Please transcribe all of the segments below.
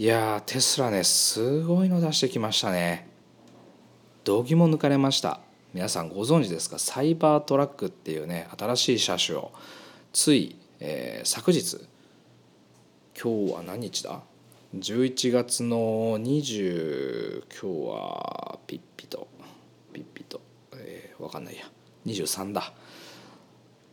いやテスラねすごいの出してきましたね。度肝抜かれました。皆さんご存知ですか？サイバートラックっていうね新しい車種を。つい、えー、昨日今日は何日だ？11月の20今日はピッピと。ピッピと、えー、分かんないや。23だ、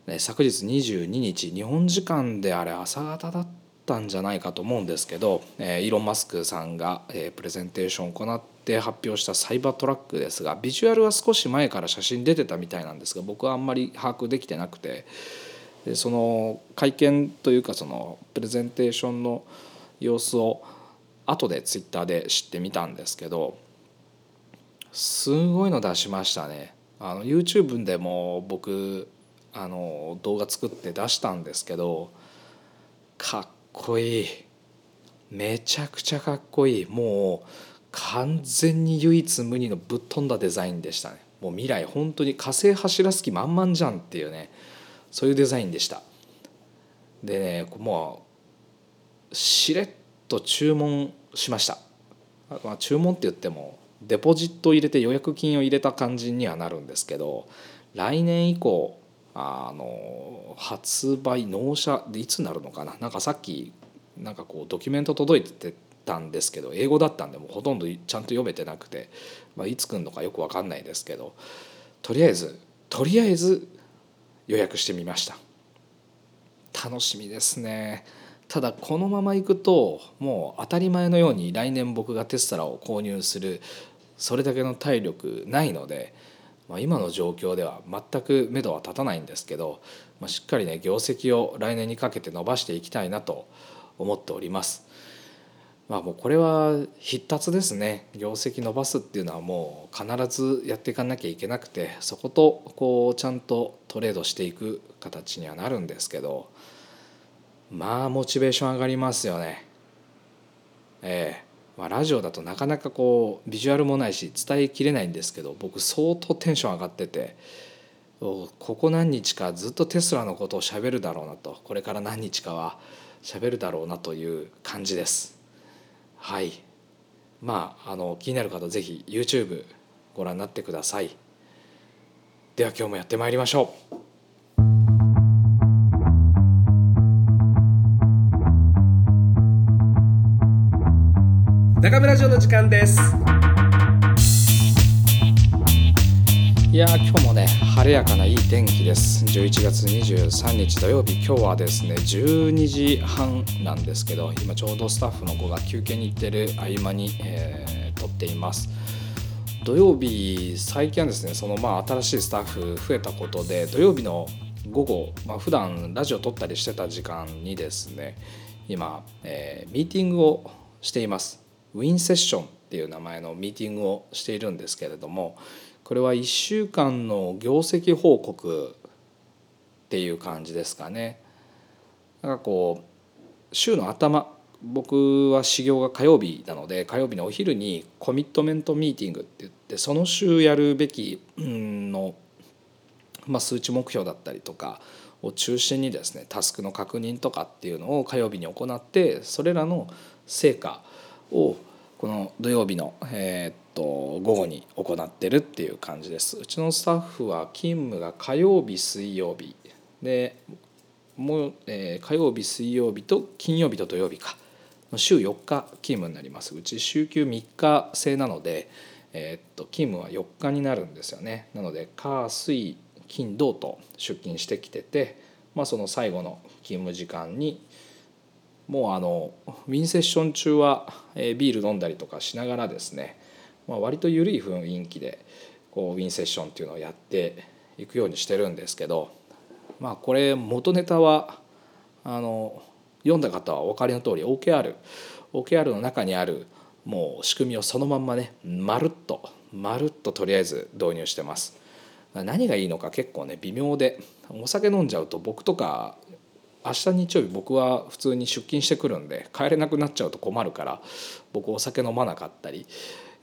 ね、昨日22日日本時間であれ朝方だったたんじゃないかと思うんですけど、えー、イーロン・マスクさんが、えー、プレゼンテーションを行って発表したサイバートラックですがビジュアルは少し前から写真出てたみたいなんですが僕はあんまり把握できてなくてでその会見というかそのプレゼンテーションの様子を後でツイッターで知ってみたんですけどすごいの出しましたね。あの YouTube でも僕あの動画作って出したんですけどかっこいい。めちゃくちゃかっこいい。もう完全に唯一無二のぶっ飛んだデザインでしたね。もう未来本当に火星走らす気満々じゃんっていうね。そういうデザインでした。でねもうしれっと注文しました、まあ、注文って言ってもデポジットを入れて予約金を入れた感じにはなるんですけど来年以降あの発売納車でいつになるのかな？なんかさっきなんかこうドキュメント届いてたんですけど英語だったんでもうほとんどちゃんと読めてなくて、まあ、いつ来るのかよく分かんないですけどとりあえずとりあえず予約してみました。楽しみですね。ただこのままいくともう当たり前のように来年僕がテスラを購入するそれだけの体力ないので、まあ、今の状況では全く目処は立たないんですけど、まあ、しっかりね業績を来年にかけて伸ばしていきたいなと思っております。まあもうこれは必達ですね業績伸ばすっていうのはもう必ずやっていかなきゃいけなくてそことこうちゃんとトレードしていく形にはなるんですけどまあモチベーション上がりますよね。ええまあ、ラジオだとなかなかこうビジュアルもないし伝えきれないんですけど僕相当テンション上がっててここ何日かずっとテスラのことをしゃべるだろうなとこれから何日かはしゃべるだろうなという感じです。はい。まああの気になる方是非 YouTube ご覧になってください。では今日もやってまいりましょう。中村城の時間です。いや今日もね晴れやかないい天気です。11月23日土曜日。今日はですね12時半なんですけど今ちょうどスタッフの子が休憩に行ってる合間に、えー、撮っています。土曜日最近はですねそのまあ新しいスタッフ増えたことで土曜日の午後、まあ、普段ラジオ撮ったりしてた時間にですね今、えー、ミーティングをしています。ウィンセッションっていう名前のミーティングをしているんですけれどもこれは1週間の業績報告っていう感じですかね。なんかこう週の頭僕は始業が火曜日なので火曜日のお昼にコミットメントミーティングって言ってその週やるべきの、まあ、数値目標だったりとかを中心にですねタスクの確認とかっていうのを火曜日に行ってそれらの成果をこの土曜日の、えー、と午後に行ってるっていう感じです。うちのスタッフは勤務が火曜日水曜日でもう、えー、火曜日水曜日と金曜日と土曜日か週4日勤務になります。うち週休3日制なので、えー、っと勤務は4日になるんですよね。なので火水金土と出勤してきてて、まあ、その最後の勤務時間にもうあのウィンセッション中はビール飲んだりとかしながらですねまあ、割と緩い雰囲気でこうウィンセッションっていうのをやっていくようにしてるんですけどまあこれ元ネタはあの読んだ方はお分かりの通り OKR OKR の中にあるもう仕組みをそのまんまねまるっとまるっととりあえず導入してます。何がいいのか結構ね微妙でお酒飲んじゃうと僕とか明日日曜日僕は普通に出勤してくるんで帰れなくなっちゃうと困るから僕お酒飲まなかったり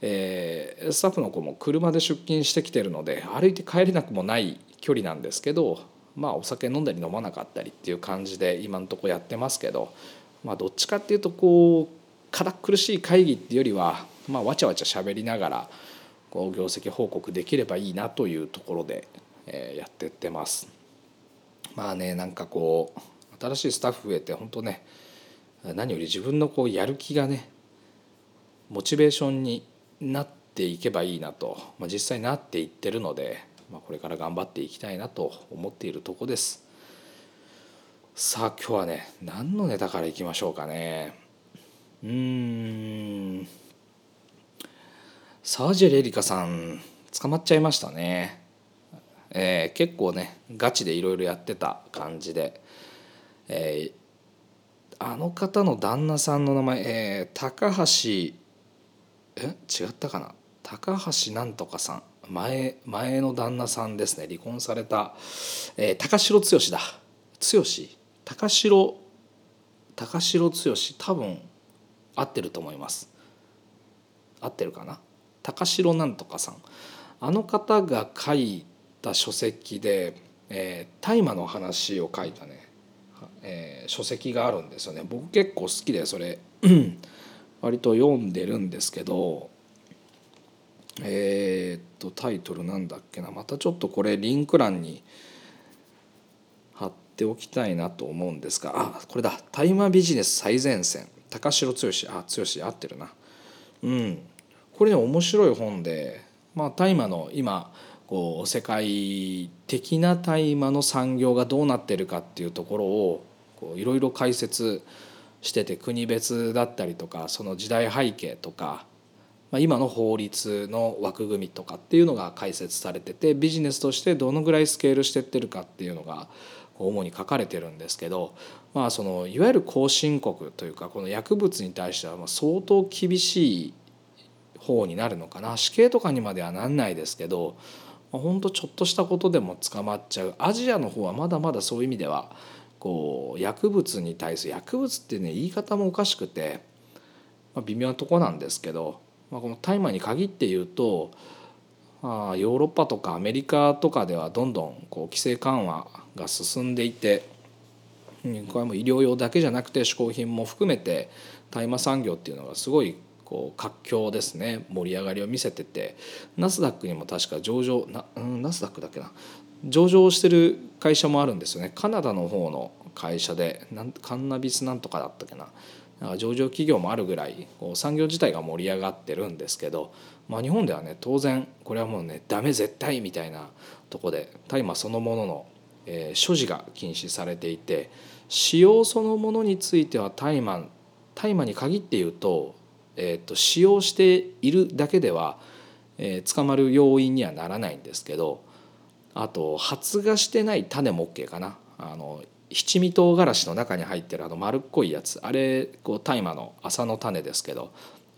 えー、スタッフの子も車で出勤してきてるので歩いて帰れなくもない距離なんですけどまあお酒飲んだり飲まなかったりっていう感じで今のとこやってますけど、まあ、どっちかっていうとこう堅苦しい会議っていうよりは、まあ、わちゃわちゃ喋りながらこう業績報告できればいいなというところで、えー、やってってます。まあねなんかこう新しいスタッフ増えて本当ね何より自分のこうやる気がねモチベーションになっていけばいいなと、まあ、実際なっていってるので、まあ、これから頑張っていきたいなと思っているとこです。さあ今日はね何のネタからいきましょうかね。うん。沢尻エリカさん捕まっちゃいましたね、えー、結構ねガチでいろいろやってた感じで、えー、あの方の旦那さんの名前、えー、高橋え？違ったかな？高橋なんとかさん。前前の旦那さんですね。離婚された、えー、高城剛だ。剛？高城高城剛多分合ってると思います。合ってるかな？高城なんとかさん。あの方が書いた書籍で大麻、の話を書いたね、えー、書籍があるんですよね。僕結構好きでそれ。割と読んでるんですけどえー、っとタイトルなんだっけな。またちょっとこれリンク欄に貼っておきたいなと思うんですが。あこれだ「大麻ビジネス最前線」高城剛。あ剛。合ってるな。うん。これね面白い本でまあ大麻の今こう世界的な大麻の産業がどうなってるかっていうところをいろいろ解説してて国別だったりとかその時代背景とか、まあ、今の法律の枠組みとかっていうのが解説されててビジネスとしてどのぐらいスケールしてってるかっていうのが主に書かれてるんですけど、まあ、そのいわゆる後進国というかこの薬物に対しては相当厳しい方になるのかな。死刑とかにまではなんないですけどほんとちょっとしたことでも捕まっちゃう。アジアの方はまだまだそういう意味ではこう薬物に対する薬物ってね言い方もおかしくて、まあ、微妙なとこなんですけど、まあ、この大麻に限って言うとまあヨーロッパとかアメリカとかではどんどんこう規制緩和が進んでいてこれも医療用だけじゃなくて嗜好品も含めて大麻産業っていうのがすごいこう活況ですね。盛り上がりを見せててナスダックにも確か上場な、うん、ナスダックだっけな。上場してる会社もあるんですよね。カナダの方の会社でなんカンナビスなんとかだったっけな。なんか上場企業もあるぐらいこう産業自体が盛り上がってるんですけど、まあ、日本ではね当然これはもうねダメ絶対みたいなとこで大麻そのものの、えー、所持が禁止されていて使用そのものについては大麻大麻に限って言うとえーと、使用しているだけでは、えー、捕まる要因にはならないんですけどあと発芽してない種も OK かな。あの七味唐辛子の中に入ってるあの丸っこいやつ。あれこう大麻の麻の種ですけど。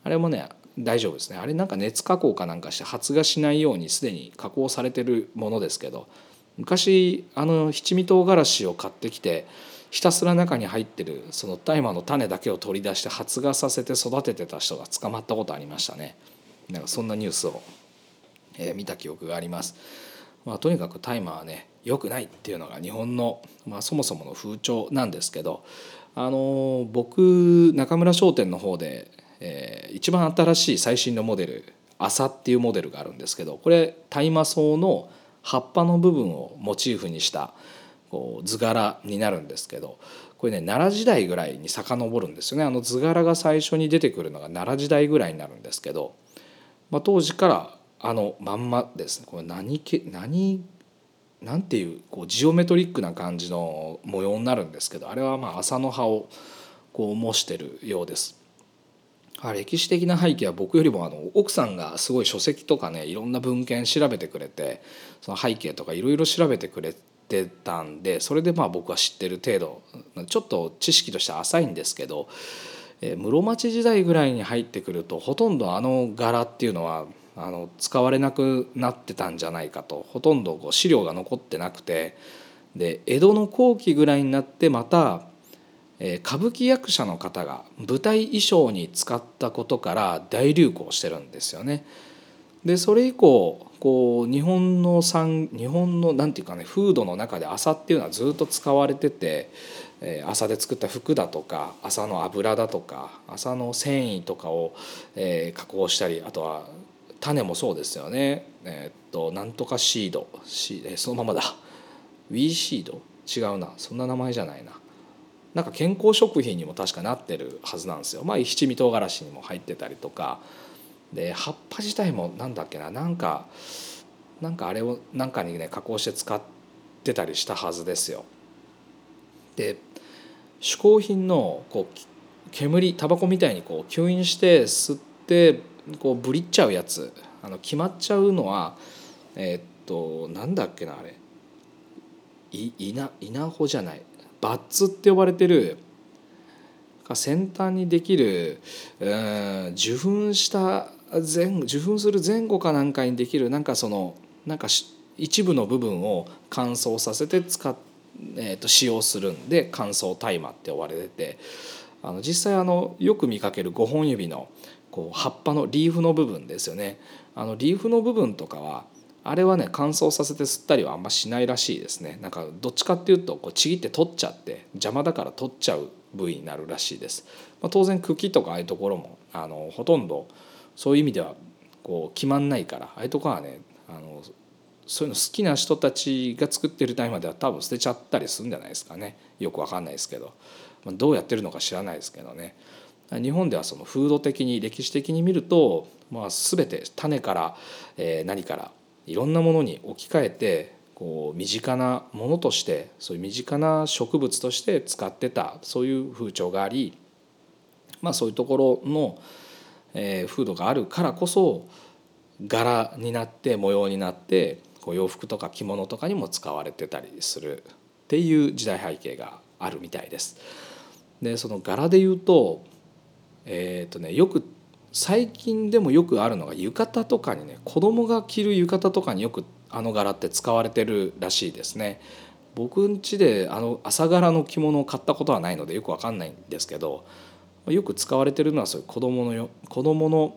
あれもね大丈夫ですね。あれなんか熱加工かなんかして発芽しないようにすでに加工されてるものですけど。昔あの七味唐辛子を買ってきてひたすら中に入ってるその大麻の種だけを取り出して発芽させて育ててた人が捕まったことありましたね。なんかそんなニュースを、えー、見た記憶があります。まあ、とにかく大麻はね良くないっていうのが日本の、まあ、そもそもの風潮なんですけどあの僕中村商店の方で、えー、一番新しい最新のモデル「麻」っていうモデルがあるんですけどこれ大麻草の葉っぱの部分をモチーフにしたこう図柄になるんですけどこれね奈良時代ぐらいに遡るんですよね。あの図柄が最初に出てくるのが奈良時代ぐらいになるんですけど、まあ、当時からあのまんまですねこれ何け何なんていうこうジオメトリックな感じの模様になるんですけどあれはまあ麻の葉をこう模してるようです。歴史的な背景は僕よりもあの奥さんがすごい書籍とかねいろんな文献調べてくれてその背景とかいろいろ調べてくれてたんでそれでまあ僕は知ってる程度ちょっと知識としては浅いんですけど、え室町時代ぐらいに入ってくるとほとんどあの柄っていうのはあの使われなくなってたんじゃないかとほとんどこう資料が残ってなくてで江戸の後期ぐらいになってまた、え歌舞伎役者の方が舞台衣装に使ったことから大流行してるんですよね。でそれ以降こう日本の産日本のなんていうかね風土の中で麻っていうのはずっと使われててえー、麻で作った服だとか麻の油だとか麻の繊維とかを、えー、加工したりあとは種もそうですよね。えー、っとなんとかシード。シー、えー、そのままだ。ウィーシード？違うな。そんな名前じゃないな。なんか健康食品にも確かなってるはずなんですよ。まあ七味唐辛子にも入ってたりとか。で葉っぱ自体もなんだっけな。なんかなんかあれをなんかにね加工して使ってたりしたはずですよ。で嗜好品のこう煙タバコみたいにこう吸引して吸ってこうブリっちゃうやつ。あの決まっちゃうのはえー、っとなんだっけなあれ。い稲稲穂じゃない。バッツって呼ばれてる先端にできるうん受粉した前受粉する前後かなんかにできるなんかそのなんか一部の部分を乾燥させて使っ、えー、と使用するんで乾燥大麻って呼ばれてて。あの実際あのよく見かける5本指のこう葉っぱのリーフの部分ですよね。あのリーフの部分とかはあれはね乾燥させて吸ったりはあんましないらしいですね。なんかどっちかっていうとこうちぎって取っちゃって邪魔だから取っちゃう部位になるらしいです、まあ、当然茎とかああいうところもあのほとんどそういう意味ではこう決まんないからああいうとこはねあのそういうの好きな人たちが作ってるタイマーでは多分捨てちゃったりするんじゃないですかね。よくわかんないですけど、まあ、どうやってるのか知らないですけどね。日本ではその風土的に歴史的に見ると、まあ、全て種から、えー、何からいろんなものに置き換えてこう身近なものとしてそういう身近な植物として使ってたそういう風潮があり、まあ、そういうところのえー、風土があるからこそ柄になって模様になってこう洋服とか着物とかにも使われてたりするっていう時代背景があるみたいです。でその柄で言うとえっ、ー、とねよく最近でもよくあるのが浴衣とかにね子供が着る浴衣とかによくあの柄って使われてるらしいですね。僕ん家であの朝柄の着物を買ったことはないのでよく分かんないんですけどよく使われてるのはそういう子供のよ子供の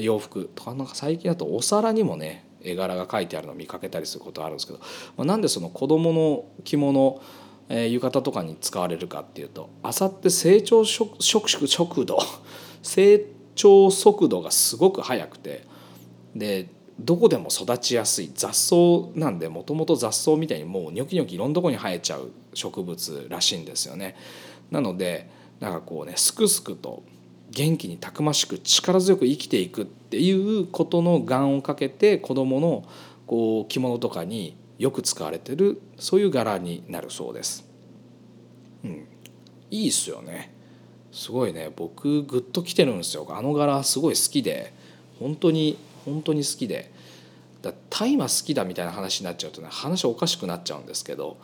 洋服とかなんか最近だとお皿にもね絵柄が書いてあるのを見かけたりすることあるんですけど、まあ、なんでその子供の着物えー、浴衣とかに使われるかっていうと麻って成長速速度成長速度がすごく速くてでどこでも育ちやすい雑草なんでもともと雑草みたいにもうニョキニョキいろんなとこに生えちゃう植物らしいんですよね。なのでなんかこうねすくすくと元気にたくましく力強く生きていくっていうことの願をかけて子どものこう着物とかによく使われてるそういう柄になるそうです。うん、いいっすよね。すごいね。僕グッときてるんですよ。あの柄すごい好きで。本当に本当に好きで。だ大麻好きだみたいな話になっちゃうとね話おかしくなっちゃうんですけど。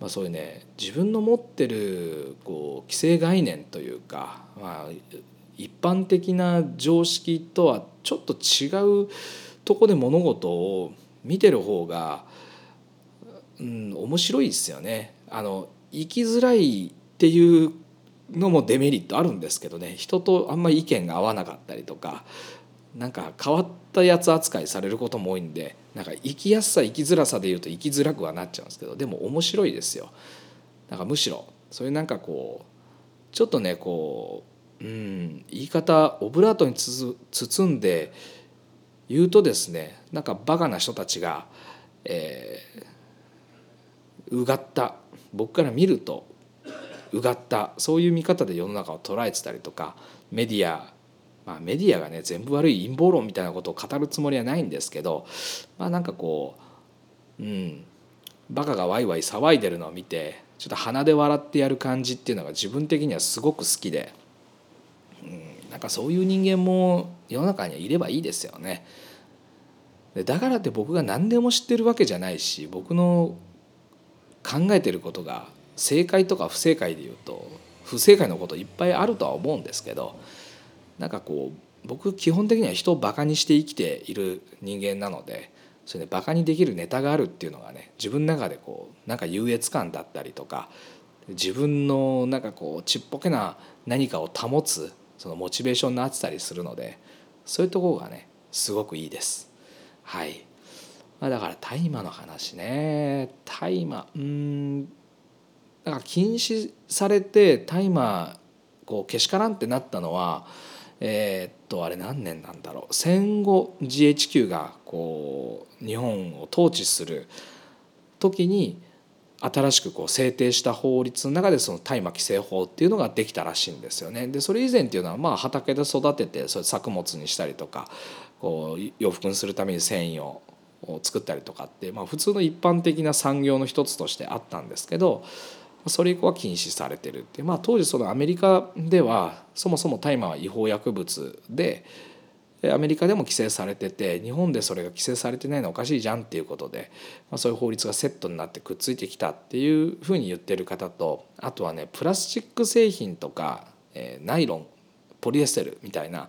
まあ、そういうね自分の持ってるこう既成概念というか、まあ、一般的な常識とはちょっと違うとこで物事を見てる方が、うん、面白いですよね。あの生きづらいっていうのもデメリットあるんですけどね人とあんまり意見が合わなかったりとかなんか変わったやつ扱いされることも多いんでなんか生きやすさ生きづらさでいうと生きづらくはなっちゃうんですけどでも面白いですよ。なんかむしろそういうなんかこうちょっとねこう、うん、言い方オブラートに包んで言うとですねなんかバカな人たちが、えー、うがった僕から見るとうがったそういう見方で世の中を捉えてたりとかメディアまあ、メディアがね全部悪い陰謀論みたいなことを語るつもりはないんですけどまあなんかこううんバカがワイワイ騒いでるのを見てちょっと鼻で笑ってやる感じっていうのが自分的にはすごく好きで、うん、なんかそういう人間も世の中にはいればいいですよね。だからって僕が何でも知ってるわけじゃないし僕の考えてることが正解とか不正解で言うと不正解のこといっぱいあるとは思うんですけどなんかこう僕基本的には人をバカにして生きている人間なのでそれでバカにできるネタがあるっていうのがね自分の中でこうなんか優越感だったりとか自分のなんかこうちっぽけな何かを保つそのモチベーションになってたりするのでそういうところがねすごくいいです。はい、まあ、だから大麻の話ね。大麻うん。だから禁止されて大麻こうけしからんってなったのはえーっとあれ何年なんだろう。戦後 GHQ がこう日本を統治する時に新しくこう制定した法律の中でその大麻規制法っていうのができたらしいんですよね。でそれ以前っていうのはまあ畑で育ててそれ作物にしたりとかこう洋服にするために繊維を作ったりとかって、まあ、普通の一般的な産業の一つとしてあったんですけどそれ以降は禁止されてるって、まあ、当時そのアメリカではそもそも大麻は違法薬物でアメリカでも規制されてて日本でそれが規制されてないのおかしいじゃんっていうことで、まあ、そういう法律がセットになってくっついてきたっていうふうに言ってる方とあとはねプラスチック製品とか、えーナイロンポリエステルみたいな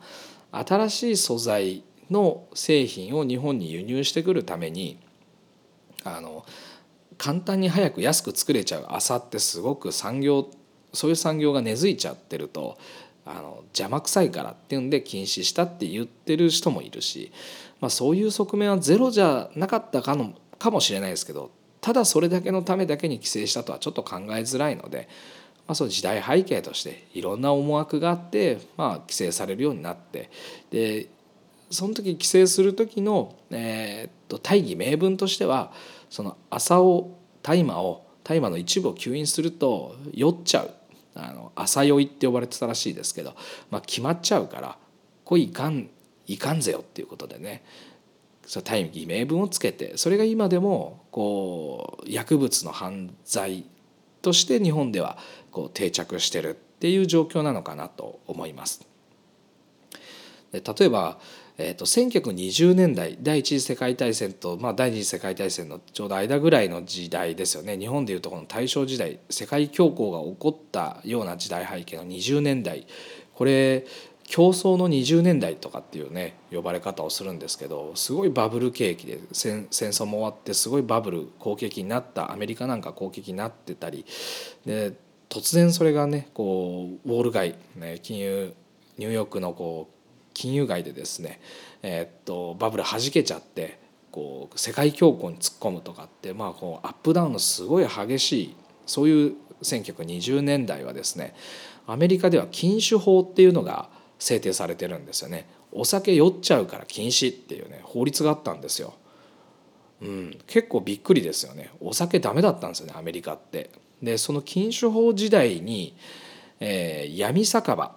新しい素材の製品を日本に輸入してくるためにあの簡単に早く安く作れちゃう。麻ってすごく産業そういう産業が根付いちゃってるとあの邪魔くさいからっていうんで禁止したって言ってる人もいるし、まあ、そういう側面はゼロじゃなかったかのかもしれないですけどただそれだけのためだけに規制したとはちょっと考えづらいので、まあ、その時代背景としていろんな思惑があって、まあ、規制されるようになってでその時規制する時の、えーっと大義名分としてはその朝を大麻を大麻の一部を吸引すると酔っちゃうあの朝酔いって呼ばれてたらしいですけど、まあ、決まっちゃうからこれいかんいかんぜよっていうことでね大義名分をつけてそれが今でもこう薬物の犯罪として日本ではこう定着してるっていう状況なのかなと思います。で例えば、えー、と1920年代第一次世界大戦と、まあ、第二次世界大戦のちょうど間ぐらいの時代ですよね。日本でいうとこの大正時代世界恐慌が起こったような時代背景の20年代これ競争の20年代とかっていうね呼ばれ方をするんですけどすごいバブル景気で戦戦争も終わってすごいバブル好景気になったアメリカなんか好景気になってたりで突然それがねこうウォール街、ね、金融ニューヨークのこう金融街でですね、えーっとバブル弾けちゃってこう世界恐慌に突っ込むとかって、まあ、こうアップダウンのすごい激しいそういう1920年代はですねアメリカでは禁酒法っていうのが制定されてるんですよね。お酒酔っちゃうから禁止っていうね法律があったんですよ。うん、結構びっくりですよねお酒ダメだったんですよねアメリカって。でその禁酒法時代に、えー闇酒場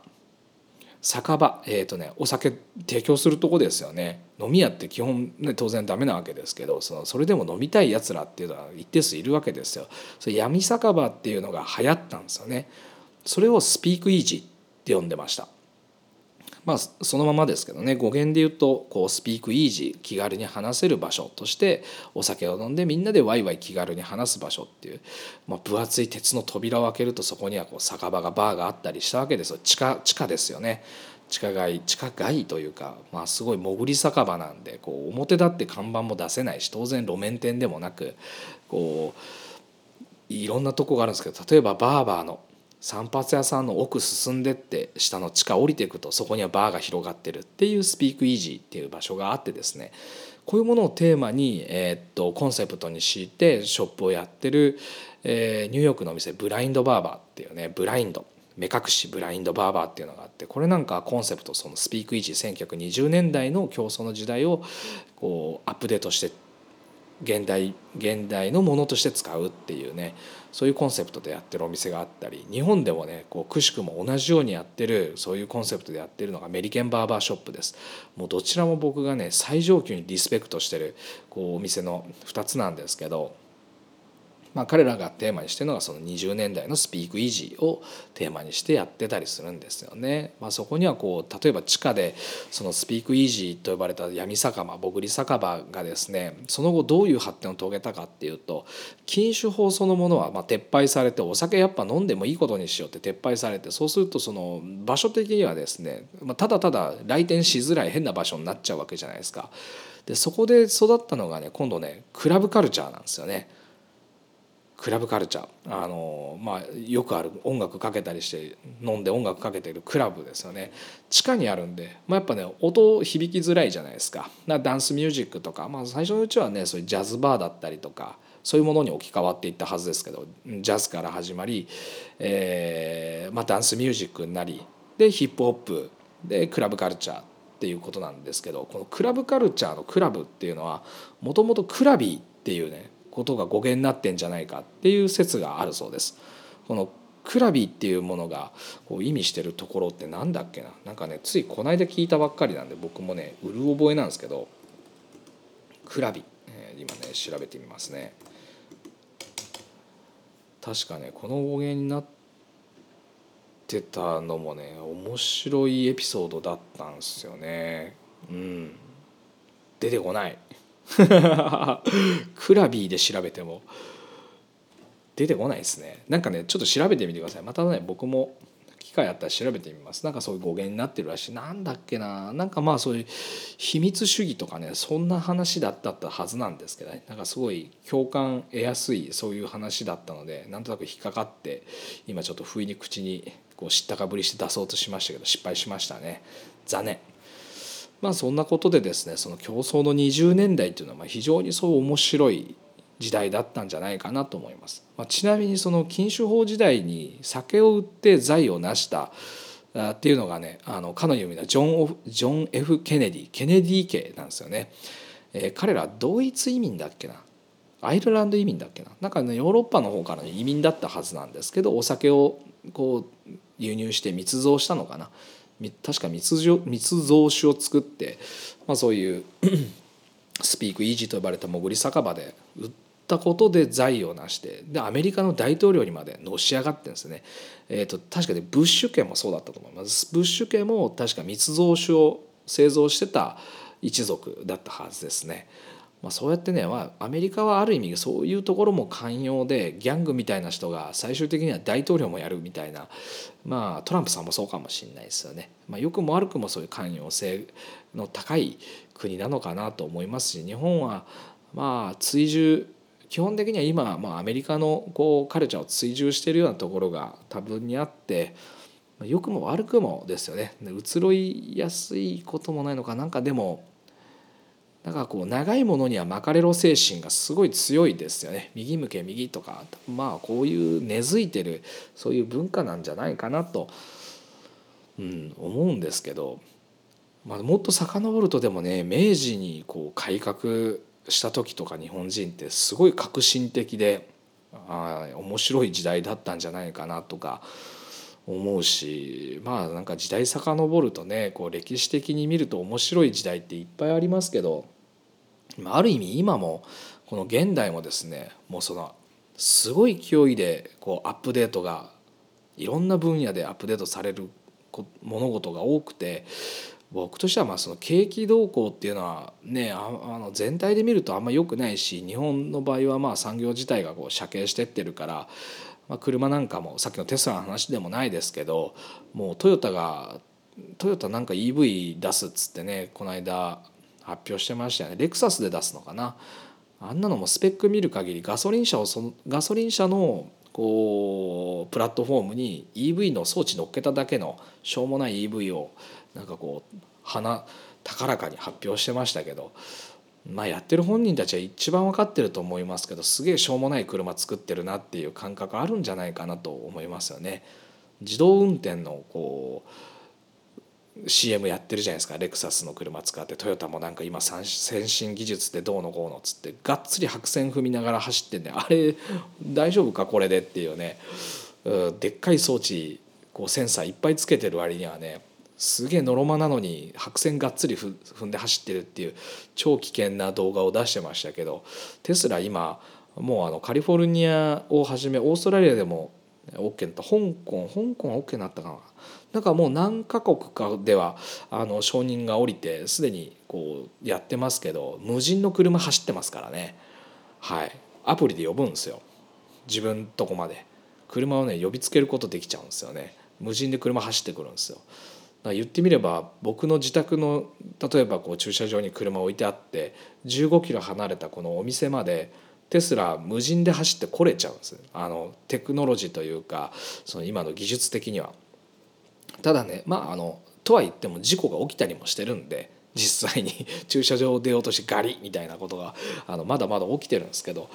酒場えーとねお酒提供するとこですよね飲み屋って基本、ね、当然ダメなわけですけどそのそれでも飲みたいやつらっていうのは一定数いるわけですよ。それ闇酒場っていうのが流行ったんですよね。それをスピークイージーって呼んでました。まあそのままですけどね。語源で言うとこうスピークイージー気軽に話せる場所としてお酒を飲んでみんなでワイワイ気軽に話す場所っていう、まあ、分厚い鉄の扉を開けるとそこにはこう酒場がバーがあったりしたわけですよ。地下地下ですよね。地下街地下街というか、まあ、すごい潜り酒場なんでこう表立って看板も出せないし当然路面店でもなくこういろんなとこがあるんですけど例えばバーバーの散髪屋さんの奥進んでって下の地下降りていくとそこにはバーが広がってるっていうスピークイージーっていう場所があってですね。こういうものをテーマに、えーっとコンセプトに敷いてショップをやってる、えーニューヨークのお店ブラインドバーバーっていうねブラインド目隠しブラインドバーバーっていうのがあってこれなんかコンセプトそのスピークイージー1920年代の競争の時代をこうアップデートして現代現代のものとして使うっていうねそういうコンセプトでやってるお店があったり日本でもねこうくしくも同じようにやってるそういうコンセプトでやってるのがメリケンバーバーショップです。もうどちらも僕がね最上級にリスペクトしてるこうお店の2つなんですけどまあ、彼らがテーマにしてるのがその20年代のスピークイージーをテーマにしてやってたりするんですよね。まあ、そこにはこう例えば地下でそのスピークイージーと呼ばれた闇酒場ボグリ酒場がですねその後どういう発展を遂げたかっていうと禁酒法そのものはま撤廃されてお酒やっぱ飲んでもいいことにしようって撤廃されてそうするとその場所的にはですね、ま、ただただ来店しづらい変な場所になっちゃうわけじゃないですか。でそこで育ったのがね今度ねクラブカルチャーなんですよね。クラブカルチャー。あの、まあ、よくある音楽かけたりして飲んで音楽かけてるクラブですよね。地下にあるんで、まあ、やっぱね音響きづらいじゃないですか。だかダンスミュージックとか、まあ、最初のうちはねそういうジャズバーだったりとかそういうものに置き換わっていったはずですけどジャズから始まり、えーまあ、ダンスミュージックになりでヒップホップでクラブカルチャーっていうことなんですけどこのクラブカルチャーのクラブっていうのはもともとクラビーっていうねことが語源になってんじゃないかっていう説があるそうです。このクラビっていうものがこう意味してるところって何だっけな？なんかねついこの間聞いたばっかりなんで僕もねうる覚えなんですけどクラビ、えー、今ね調べてみますね。確かねこの語源になってたのもね面白いエピソードだったんですよね。うん。出てこない。クラビーで調べても出てこないですね。なんかねちょっと調べてみてください。またね僕も機会あったら調べてみます。なんかそういう語源になってるらしい。なんだっけな。なんかまあそういう秘密主義とかねそんな話だったはずなんですけどね。なんかすごい共感得やすいそういう話だったのでなんとなく引っかかって今ちょっと不意に口にこう知ったかぶりして出そうとしましたけど失敗しましたね。残念。まあそんなことでですねその競争の20年代っていうのは非常にそう面白い時代だったんじゃないかなと思います。まあ、ちなみにその禁酒法時代に酒を売って財を成したっていうのがねあのかの有名なジョン・ジョン・ F・ ケネディケネディ家なんですよね。えー、彼らドイツ移民だっけな？アイルランド移民だっけな？なんかねヨーロッパの方からの移民だったはずなんですけどお酒をこう輸入して密造したのかな確か密造密造酒を作って、まあ、そういう スピークイージーと呼ばれた潜り酒場で売ったことで財を成してでアメリカの大統領にまでのし上がってんですね、えーと、確かにブッシュ家もそうだったと思いますブッシュ家も確か密造酒を製造してた一族だったはずですね。まあ、そうやってね、まあ、アメリカはある意味そういうところも寛容でギャングみたいな人が最終的には大統領もやるみたいな、まあ、トランプさんもそうかもしれないですよね。まあ、良くも悪くもそういう寛容性の高い国なのかなと思いますし日本はまあ追従基本的には今、まあ、アメリカのこうカルチャーを追従しているようなところが多分にあって良くも悪くもですよね移ろいやすいこともないのかなんかでもなんかこう長いものには巻かれろ精神がすごい強いですよね。右向け右とかまあこういう根付いてるそういう文化なんじゃないかなと、うん、思うんですけど、まあ、もっと遡るとでもね明治にこう改革した時とか日本人ってすごい革新的であ面白い時代だったんじゃないかなとか思うしまあなんか時代遡るとねこう歴史的に見ると面白い時代っていっぱいありますけどある意味今もこの現代もですねもうそのすごい勢いでこうアップデートがいろんな分野でアップデートされる物事が多くて僕としてはまあその景気動向っていうのはねあの全体で見るとあんま良くないし日本の場合はまあ産業自体がこう遮形してってるから、まあ、車なんかもさっきのテスラの話でもないですけどもうトヨタがトヨタなんか EV 出すっつってねこの間発表してましたよねレクサスで出すのかなあんなのもスペック見る限りガソリン車をそのガソリン車のこうプラットフォームに EV の装置乗っけただけのしょうもない EV をなんかこう鼻高らかに発表してましたけどまあやってる本人たちは一番分かってると思いますけどすげえしょうもない車作ってるなっていう感覚あるんじゃないかなと思いますよね。自動運転のこう CM やってるじゃないですか。レクサスの車使って。トヨタもなんか今先進技術でどうのこうのっつって。がっつり白線踏みながら走ってんであれ大丈夫かこれでっていうね。でっかい装置こうセンサーいっぱいつけてる割にはねすげえのろまなのに白線がっつり踏んで走ってるっていう超危険な動画を出してましたけど。テスラ今もうあのカリフォルニアをはじめオーストラリアでも OK になった。香港香港は OK になったかな。なんかもう何カ国かではあの承認が下りてすでにこうやってますけど無人の車走ってますからね。はい。アプリで呼ぶんですよ。自分とこまで。車をね呼びつけることできちゃうんですよね。無人で車走ってくるんですよ。言ってみれば僕の自宅の例えばこう駐車場に車置いてあって15キロ離れたこのお店までテスラ無人で走って来れちゃうんですあのテクノロジーというかその今の技術的には。ただねまああのとは言っても事故が起きたりもしてるんで実際に 駐車場を出ようとしてガリみたいなことがあのまだまだ起きてるんですけどこ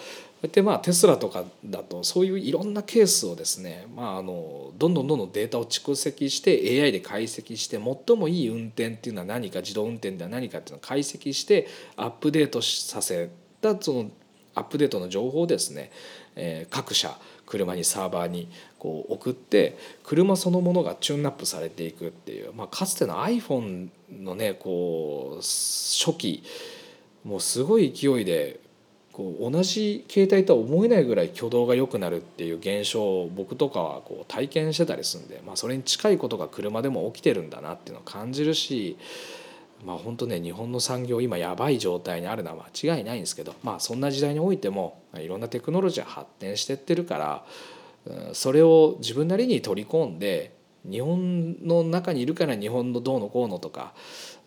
うやってまあテスラとかだとそういういろんなケースをですね、まあ、あのどんどんどんどんデータを蓄積して AI で解析して最もいい運転っていうのは何か自動運転では何かっていうのを解析してアップデートさせたそのアップデートの情報をですね、えー、各社車にサーバーにこう送って車そのものがチューンアップされていくっていう、まあ、かつての iPhone のねこう初期もうすごい勢いでこう同じ携帯とは思えないぐらい挙動が良くなるっていう現象を僕とかはこう体験してたりするんで、まあ、それに近いことが車でも起きてるんだなっていうのを感じるし。まあ本当ね日本の産業今やばい状態にあるのは間違いないんですけどまあそんな時代においてもいろんなテクノロジーが発展してってるからそれを自分なりに取り込んで日本の中にいるから日本のどうのこうのとか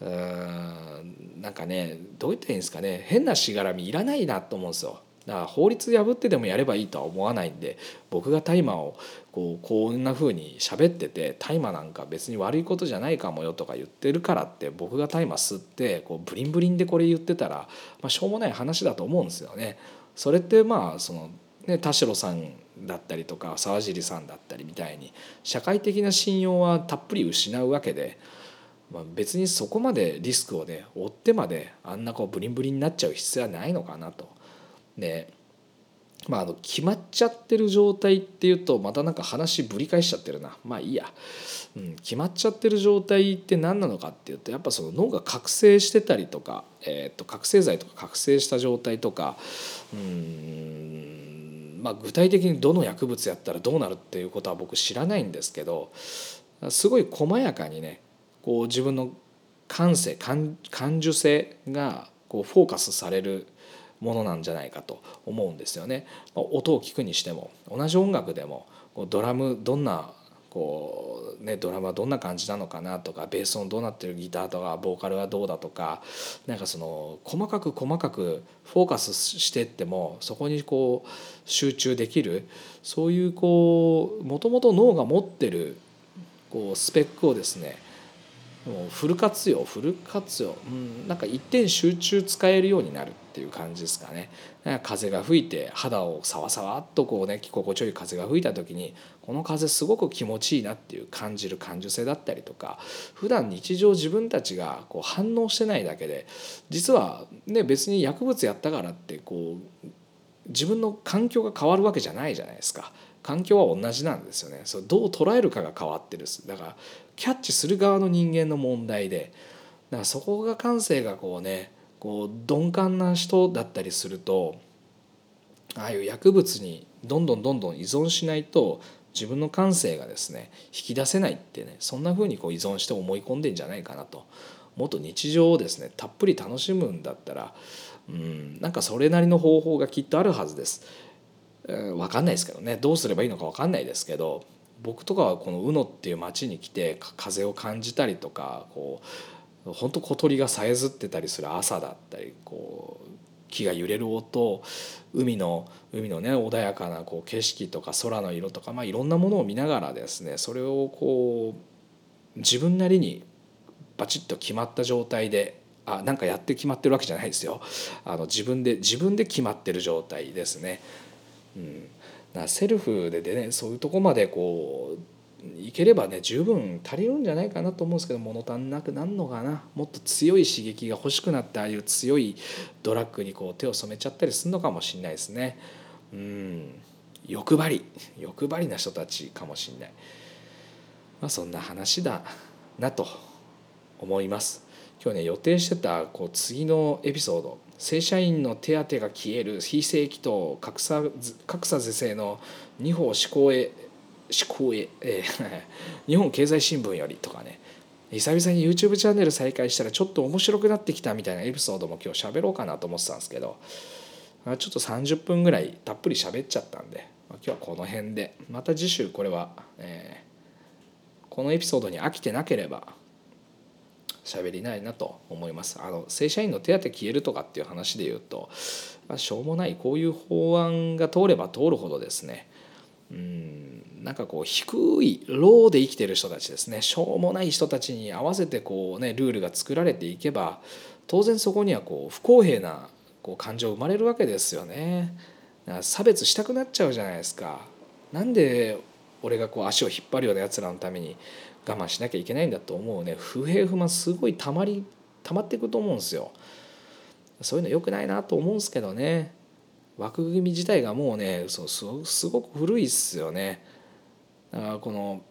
うんなんかねどう言ったらいいんですかね変なしがらみいらないなと思うんですよ。だから法律破ってでもやればいいとは思わないんで僕が大麻をこうこんな風に喋ってて大麻なんか別に悪いことじゃないかもよとか言ってるからって僕が大麻吸ってこうブリンブリンでこれ言ってたら、まあ、しょうもない話だと思うんですよね。それってまあそのね、田代さんだったりとか沢尻さんだったりみたいに社会的な信用はたっぷり失うわけで、まあ、別にそこまでリスクをね負ってまであんなこうブリンブリンになっちゃう必要はないのかなと。でまあ、あの決まっちゃってる状態っていうとまたなんか話ぶり返しちゃってるな。まあいいや、うん、決まっちゃってる状態って何なのかっていうとやっぱその脳が覚醒してたりとか、えー、と覚醒剤とか覚醒した状態とかうんまあ具体的にどの薬物やったらどうなるっていうことは僕知らないんですけどすごい細やかにねこう自分の感性感感受性がこうフォーカスされるものなんじゃないかと思うんですよね。音を聞くにしても同じ音楽でもドラムどんなこうね、ドラムはどんな感じなのかなとかベース音どうなってるギターとかボーカルはどうだとかなんかその細かく細かくフォーカスしてってもそこにこう集中できるそういうこうもともと脳が持ってるこうスペックをですねもうフル活用フル活用、うん、なんか一点集中使えるようになるっていう感じですかね。風が吹いて肌をさわさわっとこうね心地よい風が吹いた時にこの風すごく気持ちいいなっていう感じる感受性だったりとか普段日常自分たちがこう反応してないだけで実はね別に薬物やったからってこう自分の環境が変わるわけじゃないじゃないですか。環境は同じなんですよね。それどう捉えるかが変わってる。だからキャッチする側の人間の問題でだからそこが感性がこうねこう鈍感な人だったりするとああいう薬物にどんどんどんどん依存しないと自分の感性がですね引き出せないってねそんな風にこう依存して思い込んでんじゃないかなともっと日常をですねたっぷり楽しむんだったらうんなんかそれなりの方法がきっとあるはずです。分かんないですけどねどうすればいいのか分かんないですけど僕とかはこの宇野っていう町に来て風を感じたりとかこう本当小鳥がさえずってたりする朝だったりこう木が揺れる音海の海のね穏やかなこう景色とか空の色とか、まあ、いろんなものを見ながらですねそれをこう自分なりにバチッと決まった状態であなんかやって決まってるわけじゃないですよあの自分で自分で決まってる状態ですね。うん、だセルフででねそういうとこまでこういければね十分足りるんじゃないかなと思うんですけど物足んなくなるのかな。もっと強い刺激が欲しくなってああいう強いドラッグにこう手を染めちゃったりするのかもしれないですね。うん。欲張り。欲張りな人たちかもしれない、まあ、そんな話だなと思います。今日ね予定してたこう次のエピソード正社員の手当が消える非正規と格差格差是正の二法施行へ施行へ、えー、日本経済新聞よりとかね。久々に YouTube チャンネル再開したらちょっと面白くなってきたみたいなエピソードも今日喋ろうかなと思ってたんですけどちょっと30分ぐらいたっぷり喋っちゃったんで今日はこの辺で。また次週これは、えー、このエピソードに飽きてなければ喋りないなと思いますあの正社員の手当消えるとかっていう話で言うと、まあ、しょうもないこういう法案が通れば通るほどですねうんなんかこう低いローで生きてる人たちですねしょうもない人たちに合わせてこうねルールが作られていけば当然そこにはこう不公平なこう感情生まれるわけですよね。差別したくなっちゃうじゃないですか。なんで俺がこう足を引っ張るようなやつらのために我慢しなきゃいけないんだと思うね不平不満すごいたまりたまっていくと思うんですよ。そういうの良くないなと思うんですけどね枠組み自体がもうねそうすごく古いっすよね。だからこの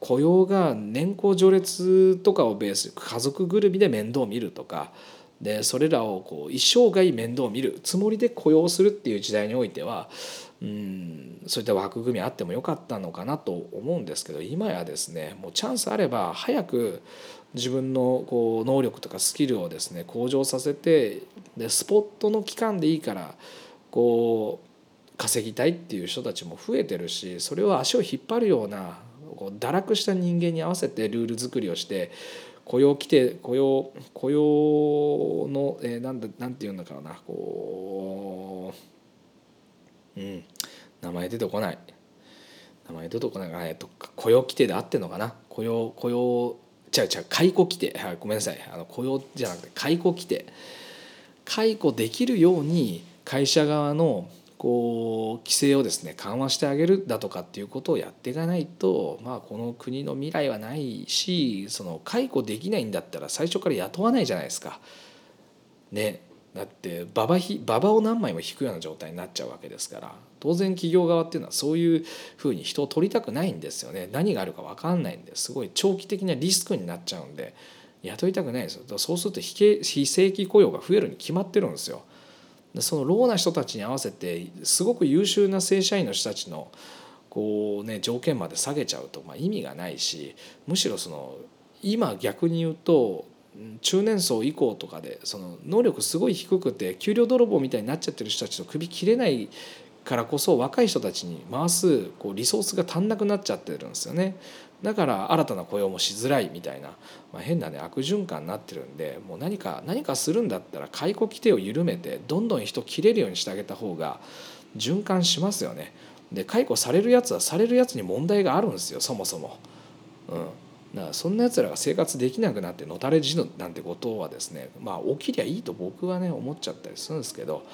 雇用が年功序列とかをベース家族ぐるみで面倒を見るとかでそれらをこう一生涯面倒を見るつもりで雇用するっていう時代においてはうんそういった枠組みあってもよかったのかなと思うんですけど今やですねもうチャンスあれば早く自分のこう能力とかスキルをですね向上させてでスポットの期間でいいからこう稼ぎたいっていう人たちも増えてるしそれを足を引っ張るようなこう堕落した人間に合わせてルール作りをして雇用規定雇用雇用の、えー、て言うんだからなこううん。名前出てこない。名前出てこない。えっと雇用規定であってんのかな？雇用雇用違う違う解雇規定、はい、ごめんなさい。あの雇用じゃなくて解雇規定。解雇できるように会社側のこう規制をですね緩和してあげるだとかっていうことをやっていかないと、まあ、この国の未来はないしその解雇できないんだったら最初から雇わないじゃないですか。ね。だって馬場ひ馬場を何枚も引くような状態になっちゃうわけですから当然企業側っていうのはそういうふうに人を取りたくないんですよね何があるか分かんないんですごい長期的なリスクになっちゃうんで雇いたくないですよそうすると非正規雇用が増えるに決まってるんですよ。そのローな人たちに合わせてすごく優秀な正社員の人たちのこう、ね、条件まで下げちゃうと、まあ、意味がないしむしろその今逆に言うと中年層以降とかでその能力すごい低くて給料泥棒みたいになっちゃってる人たちと首切れないからこそ若い人たちに回すこうリソースが足んなくなっちゃってるんですよね。だから新たな雇用もしづらいみたいな、まあ、変なね悪循環になってるんでもう何か何かするんだったら解雇規定を緩めてどんどん人切れるようにしてあげた方が循環しますよね。で解雇されるやつはされるやつに問題があるんですよそもそも。うんだそんなやつらが生活できなくなってのたれ死ぬなんてことはですねまあ起きりゃいいと僕はね思っちゃったりするんですけど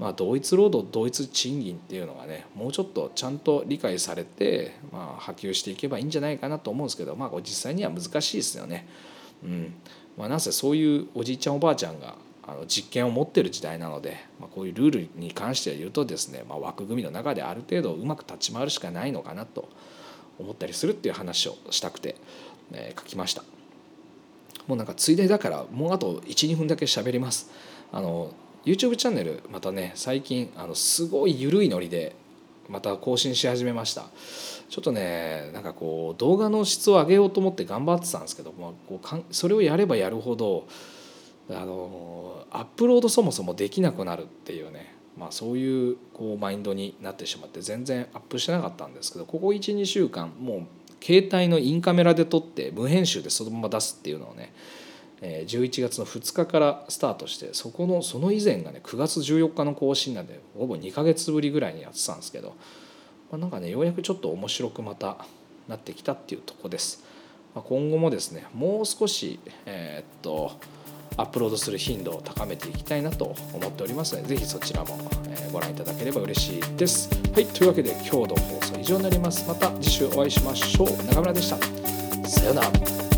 まあ、同一労働同一賃金っていうのがねもうちょっとちゃんと理解されて、まあ、波及していけばいいんじゃないかなと思うんですけど、まあ、実際には難しいですよね。うんまあ、なぜそういうおじいちゃんおばあちゃんがあの実験を持ってる時代なので、まあ、こういうルールに関しては言うとですね、まあ、枠組みの中である程度うまく立ち回るしかないのかなと思ったりするっていう話をしたくて、えー、書きました。もうなんかついでだからもうあと12分だけ喋ります。あの YouTube チャンネルまたね最近あのすごい緩いノリでまた更新し始めましたちょっとねなんかこう動画の質を上げようと思って頑張ってたんですけど、まあ、こうかんそれをやればやるほどあのアップロードそもそもできなくなるっていうね、まあ、そういうこうマインドになってしまって全然アップしてなかったんですけどここ12週間もう携帯のインカメラで撮って無編集でそのまま出すっていうのをね11月の2日からスタートしてそこのその以前がね9月14日の更新なんでほぼ2ヶ月ぶりぐらいにやってたんですけど、まあ、なんかねようやくちょっと面白くまたなってきたっていうとこです。まあ、今後もですねもう少しえー、っとアップロードする頻度を高めていきたいなと思っておりますのでぜひそちらもご覧いただければ嬉しいです。はいというわけで今日の放送は以上になります。また次週お会いしましょう。中村でした。さようなら。